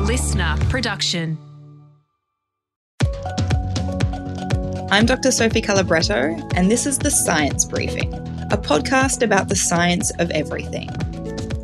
a listener production. I'm Dr. Sophie Calabretto, and this is the Science Briefing, a podcast about the science of everything.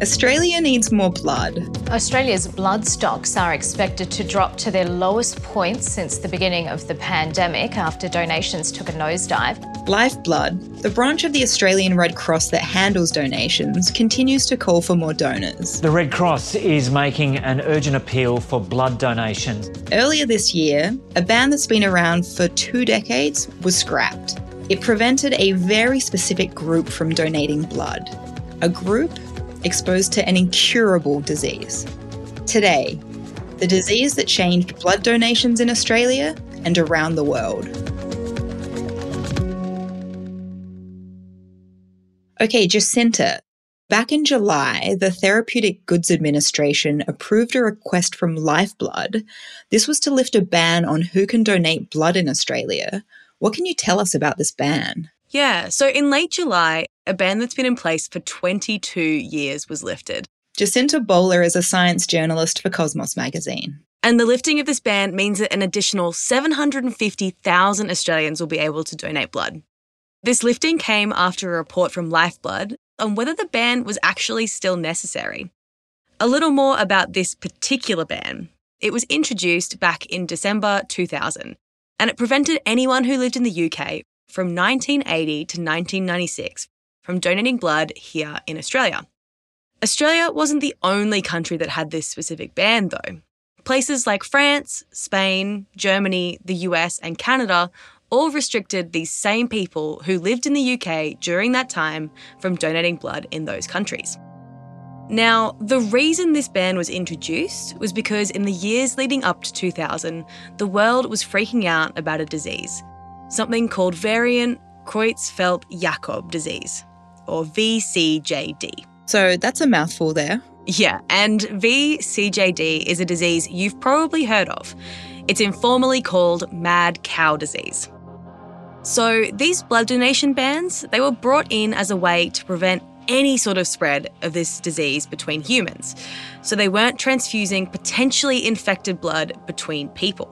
Australia needs more blood. Australia's blood stocks are expected to drop to their lowest point since the beginning of the pandemic after donations took a nosedive. Lifeblood, the branch of the Australian Red Cross that handles donations, continues to call for more donors. The Red Cross is making an urgent appeal for blood donations. Earlier this year, a ban that's been around for two decades was scrapped. It prevented a very specific group from donating blood. A group exposed to an incurable disease. Today, the disease that changed blood donations in Australia and around the world. Okay, Jacinta. Back in July, the Therapeutic Goods Administration approved a request from Lifeblood. This was to lift a ban on who can donate blood in Australia. What can you tell us about this ban? Yeah, so in late July, a ban that's been in place for 22 years was lifted. Jacinta Bowler is a science journalist for Cosmos magazine. And the lifting of this ban means that an additional 750,000 Australians will be able to donate blood. This lifting came after a report from Lifeblood on whether the ban was actually still necessary. A little more about this particular ban. It was introduced back in December 2000, and it prevented anyone who lived in the UK from 1980 to 1996 from donating blood here in Australia. Australia wasn't the only country that had this specific ban, though. Places like France, Spain, Germany, the US, and Canada all restricted these same people who lived in the UK during that time from donating blood in those countries. Now, the reason this ban was introduced was because in the years leading up to 2000, the world was freaking out about a disease, something called variant Creutzfeldt-Jakob disease, or VCJD. So that's a mouthful there. Yeah, and VCJD is a disease you've probably heard of. It's informally called mad cow disease. So these blood donation bans, they were brought in as a way to prevent any sort of spread of this disease between humans. So they weren't transfusing potentially infected blood between people.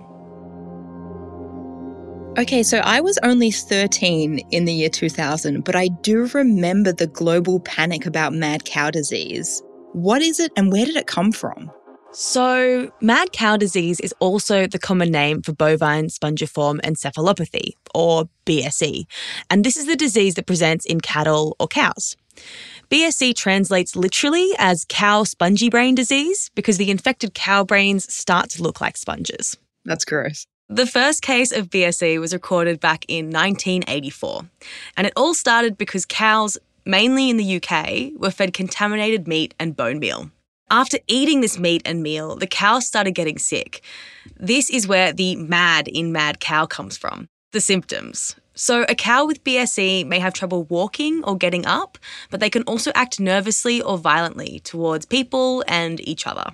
Okay, so I was only 13 in the year 2000, but I do remember the global panic about mad cow disease. What is it and where did it come from? So, mad cow disease is also the common name for bovine spongiform encephalopathy, or BSE, and this is the disease that presents in cattle or cows. BSE translates literally as cow spongy brain disease because the infected cow brains start to look like sponges. That's gross. The first case of BSE was recorded back in 1984, and it all started because cows, mainly in the UK, were fed contaminated meat and bone meal. After eating this meat and meal, the cows started getting sick. This is where the mad in mad cow comes from the symptoms. So, a cow with BSE may have trouble walking or getting up, but they can also act nervously or violently towards people and each other.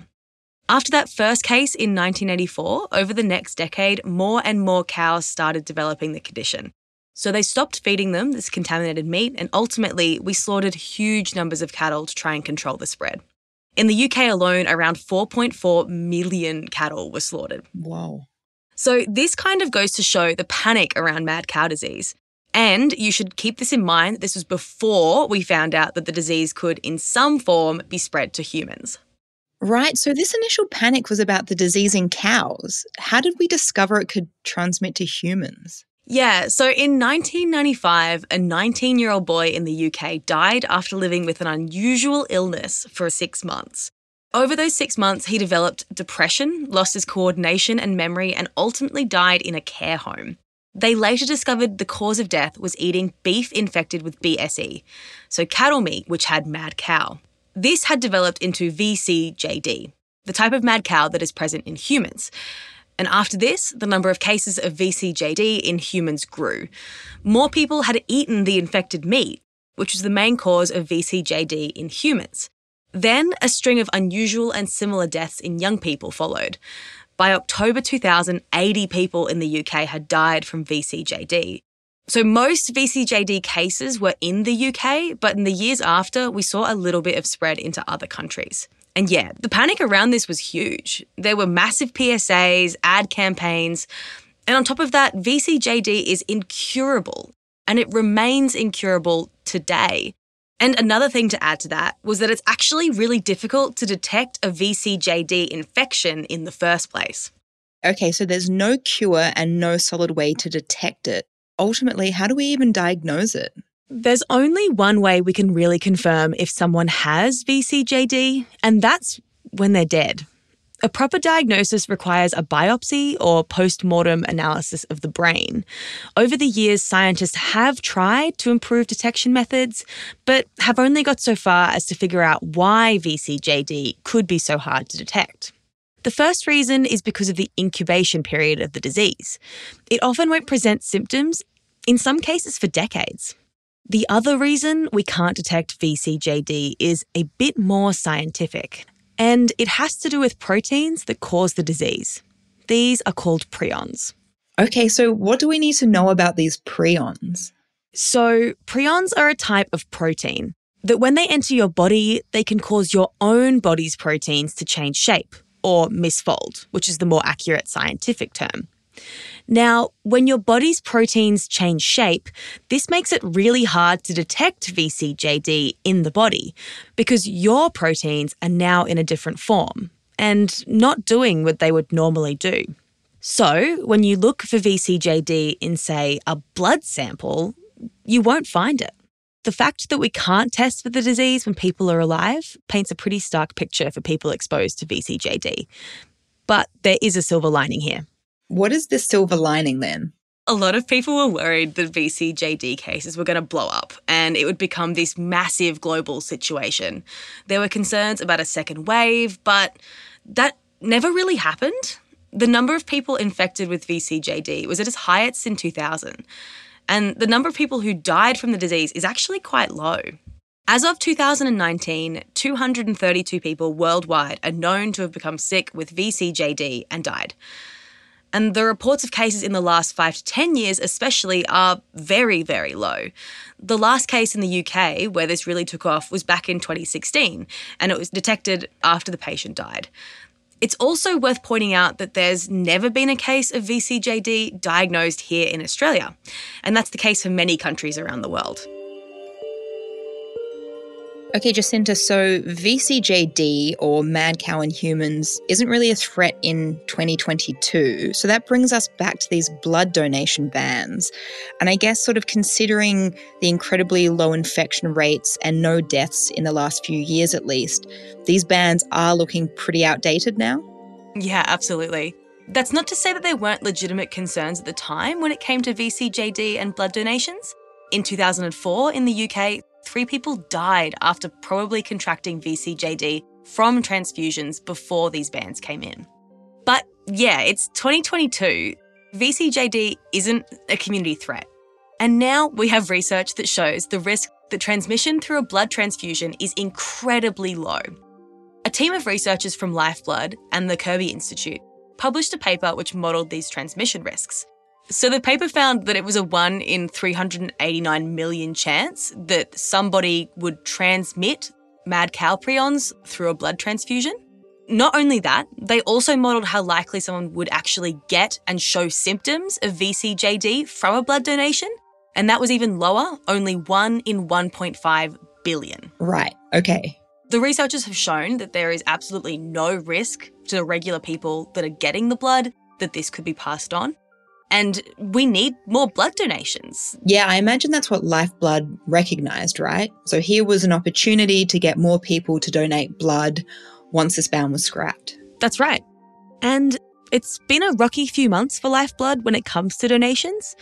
After that first case in 1984, over the next decade, more and more cows started developing the condition. So they stopped feeding them this contaminated meat, and ultimately, we slaughtered huge numbers of cattle to try and control the spread. In the UK alone, around 4.4 million cattle were slaughtered. Wow. So, this kind of goes to show the panic around mad cow disease. And you should keep this in mind that this was before we found out that the disease could, in some form, be spread to humans. Right. So this initial panic was about the disease in cows. How did we discover it could transmit to humans? Yeah, so in 1995, a 19 year old boy in the UK died after living with an unusual illness for six months. Over those six months, he developed depression, lost his coordination and memory, and ultimately died in a care home. They later discovered the cause of death was eating beef infected with BSE, so cattle meat which had mad cow. This had developed into VCJD, the type of mad cow that is present in humans. And after this, the number of cases of VCJD in humans grew. More people had eaten the infected meat, which was the main cause of VCJD in humans. Then a string of unusual and similar deaths in young people followed. By October 2000, 80 people in the UK had died from VCJD. So most VCJD cases were in the UK, but in the years after, we saw a little bit of spread into other countries. And yeah, the panic around this was huge. There were massive PSAs, ad campaigns, and on top of that, VCJD is incurable and it remains incurable today. And another thing to add to that was that it's actually really difficult to detect a VCJD infection in the first place. Okay, so there's no cure and no solid way to detect it. Ultimately, how do we even diagnose it? There's only one way we can really confirm if someone has VCJD, and that's when they're dead. A proper diagnosis requires a biopsy or post mortem analysis of the brain. Over the years, scientists have tried to improve detection methods, but have only got so far as to figure out why VCJD could be so hard to detect. The first reason is because of the incubation period of the disease. It often won't present symptoms, in some cases for decades. The other reason we can't detect VCJD is a bit more scientific, and it has to do with proteins that cause the disease. These are called prions. Okay, so what do we need to know about these prions? So, prions are a type of protein that when they enter your body, they can cause your own body's proteins to change shape or misfold, which is the more accurate scientific term. Now, when your body's proteins change shape, this makes it really hard to detect VCJD in the body because your proteins are now in a different form and not doing what they would normally do. So, when you look for VCJD in, say, a blood sample, you won't find it. The fact that we can't test for the disease when people are alive paints a pretty stark picture for people exposed to VCJD. But there is a silver lining here. What is the silver lining then? A lot of people were worried that VCJD cases were going to blow up and it would become this massive global situation. There were concerns about a second wave, but that never really happened. The number of people infected with VCJD was at its highest in 2000, and the number of people who died from the disease is actually quite low. As of 2019, 232 people worldwide are known to have become sick with VCJD and died. And the reports of cases in the last five to 10 years, especially, are very, very low. The last case in the UK where this really took off was back in 2016, and it was detected after the patient died. It's also worth pointing out that there's never been a case of VCJD diagnosed here in Australia, and that's the case for many countries around the world. Okay, Jacinta, so VCJD or mad cow in humans isn't really a threat in 2022. So that brings us back to these blood donation bans. And I guess, sort of considering the incredibly low infection rates and no deaths in the last few years at least, these bans are looking pretty outdated now. Yeah, absolutely. That's not to say that there weren't legitimate concerns at the time when it came to VCJD and blood donations. In 2004, in the UK, three people died after probably contracting VCJD from transfusions before these bans came in. But yeah, it's 2022. VCJD isn't a community threat. And now we have research that shows the risk that transmission through a blood transfusion is incredibly low. A team of researchers from Lifeblood and the Kirby Institute published a paper which modelled these transmission risks. So the paper found that it was a 1 in 389 million chance that somebody would transmit mad cow prions through a blood transfusion. Not only that, they also modelled how likely someone would actually get and show symptoms of VCJD from a blood donation, and that was even lower, only 1 in 1.5 billion. Right, okay. The researchers have shown that there is absolutely no risk to the regular people that are getting the blood that this could be passed on and we need more blood donations. Yeah, I imagine that's what Lifeblood recognized, right? So here was an opportunity to get more people to donate blood once this ban was scrapped. That's right. And it's been a rocky few months for Lifeblood when it comes to donations.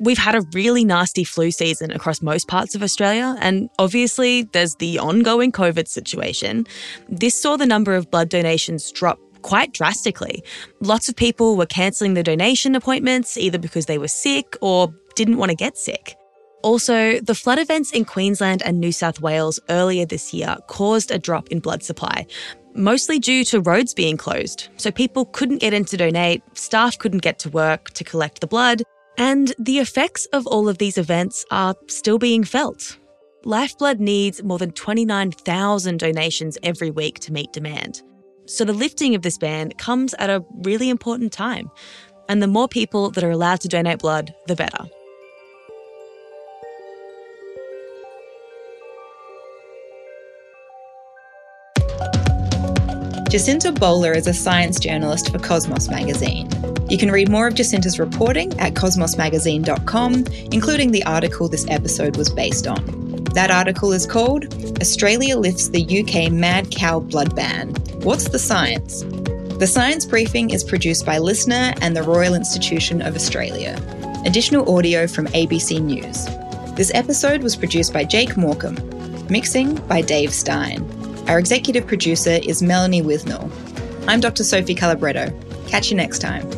We've had a really nasty flu season across most parts of Australia, and obviously there's the ongoing COVID situation. This saw the number of blood donations drop quite drastically. Lots of people were cancelling their donation appointments either because they were sick or didn't want to get sick. Also, the flood events in Queensland and New South Wales earlier this year caused a drop in blood supply, mostly due to roads being closed. So people couldn't get in to donate, staff couldn't get to work to collect the blood, and the effects of all of these events are still being felt. Lifeblood needs more than 29,000 donations every week to meet demand. So the lifting of this ban comes at a really important time. And the more people that are allowed to donate blood, the better. Jacinta Bowler is a science journalist for Cosmos magazine. You can read more of Jacinta's reporting at cosmosmagazine.com, including the article this episode was based on. That article is called Australia Lifts the UK Mad Cow Blood Ban. What's the science? The science briefing is produced by Listener and the Royal Institution of Australia. Additional audio from ABC News. This episode was produced by Jake Morecambe. Mixing by Dave Stein. Our executive producer is Melanie Withnell. I'm Dr. Sophie Calabretto. Catch you next time.